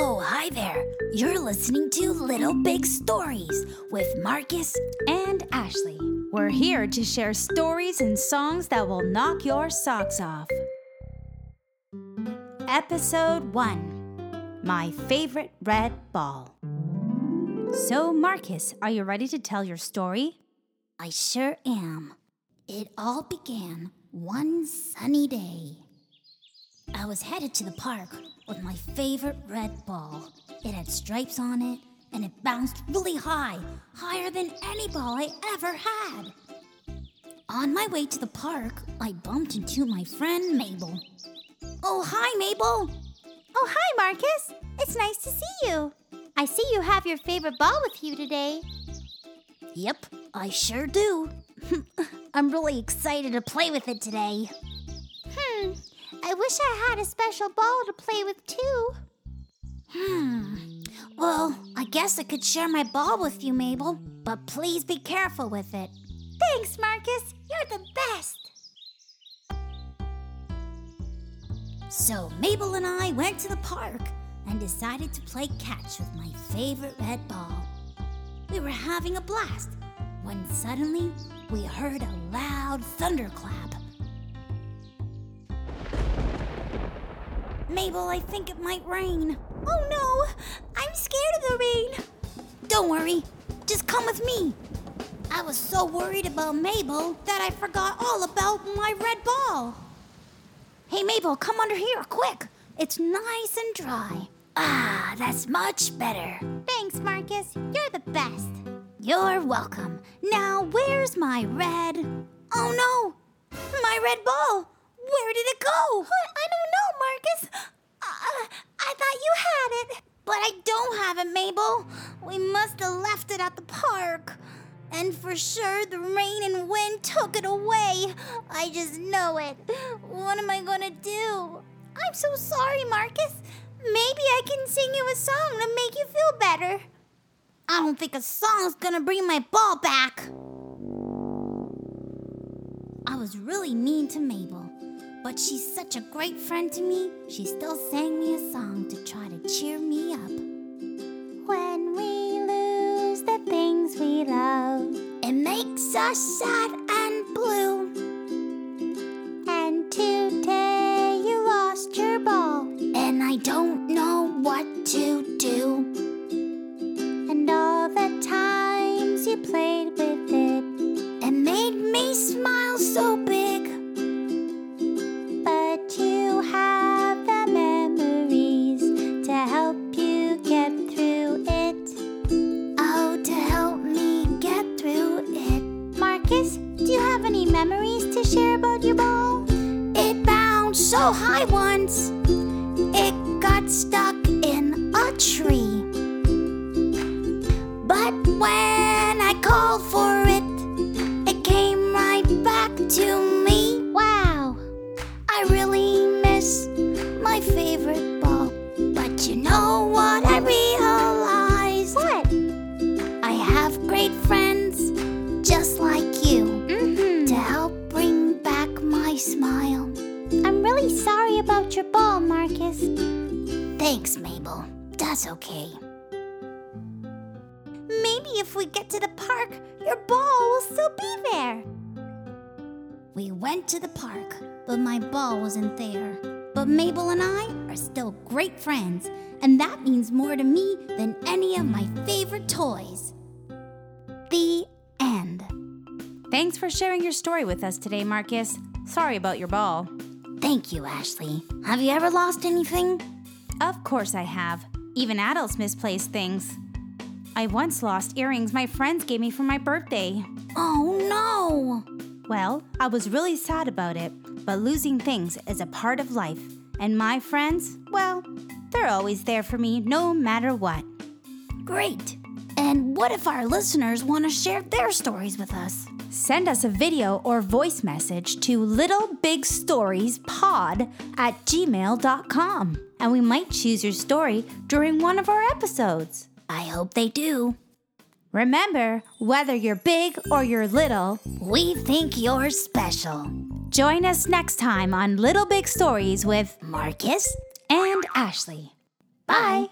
Oh, hi there. You're listening to Little Big Stories with Marcus. and Ashley. We're here to share stories and songs that will knock your socks off. Episode 1 My Favorite Red Ball. So, Marcus, are you ready to tell your story? I sure am. It all began one sunny day. I was headed to the park with my favorite red ball. It had stripes on it and it bounced really high, higher than any ball I ever had. On my way to the park, I bumped into my friend Mabel. Oh, hi, Mabel. Oh, hi, Marcus. It's nice to see you. I see you have your favorite ball with you today. Yep, I sure do. I'm really excited to play with it today. Hmm, wish I had a special ball to play with too. Hmm. Well, I guess I could share my ball with you, Mabel, but please be careful with it. Thanks, Marcus. You're the best. So Mabel and I went to the park and decided to play catch with my favorite red ball. We were having a blast when suddenly we heard a loud thunderclap. Mabel, I think it might rain. Oh no, I'm scared of the rain. Don't worry, just come with me. I was so worried about Mabel that I forgot all about my red ball. Hey, Mabel, come under here, quick. It's nice and dry. Ah, that's much better. Thanks, Marcus. You're the best. You're welcome. Now, where's my red? Oh no! My red ball! Where did it go? I don't know, Marcus. Uh, I thought you had it. But I don't have it, Mabel. We must have left it at the park. And for sure, the rain and wind took it away. I just know it. What am I gonna do? I'm so sorry, Marcus. Maybe I can sing you a song to make you feel better. I don't think a song's gonna bring my ball back. I was really mean to Mabel, but she's such a great friend to me, she still sang me a song to try to cheer me up. When we lose the things we love, It makes us sad and blue. and today you lost your ball, And I don't know what to do. and all the times you played share about your ball? It bounced so high once, it got stuck in a tree. But when I called for Thanks, Mabel. That's okay. Maybe if we get to the park, your ball will still be there. We went to the park, but my ball wasn't there. But Mabel and I are still great friends, and that means more to me than any of my favorite toys. The end. Thanks for sharing your story with us today, Marcus. Sorry about your ball. Thank you, Ashley. Have you ever lost anything? Of course I have. Even adults misplace things. I once lost earrings my friends gave me for my birthday. Oh no! Well, I was really sad about it, but losing things is a part of life. And my friends, well, they're always there for me no matter what. Great. And what if our listeners want to share their stories with us? Send us a video or voice message to littlebigstoriespod at gmail.com, and we might choose your story during one of our episodes. I hope they do. Remember, whether you're big or you're little, We think you're special. join us next time on Little Big Stories with Marcus? and Ashley. Bye.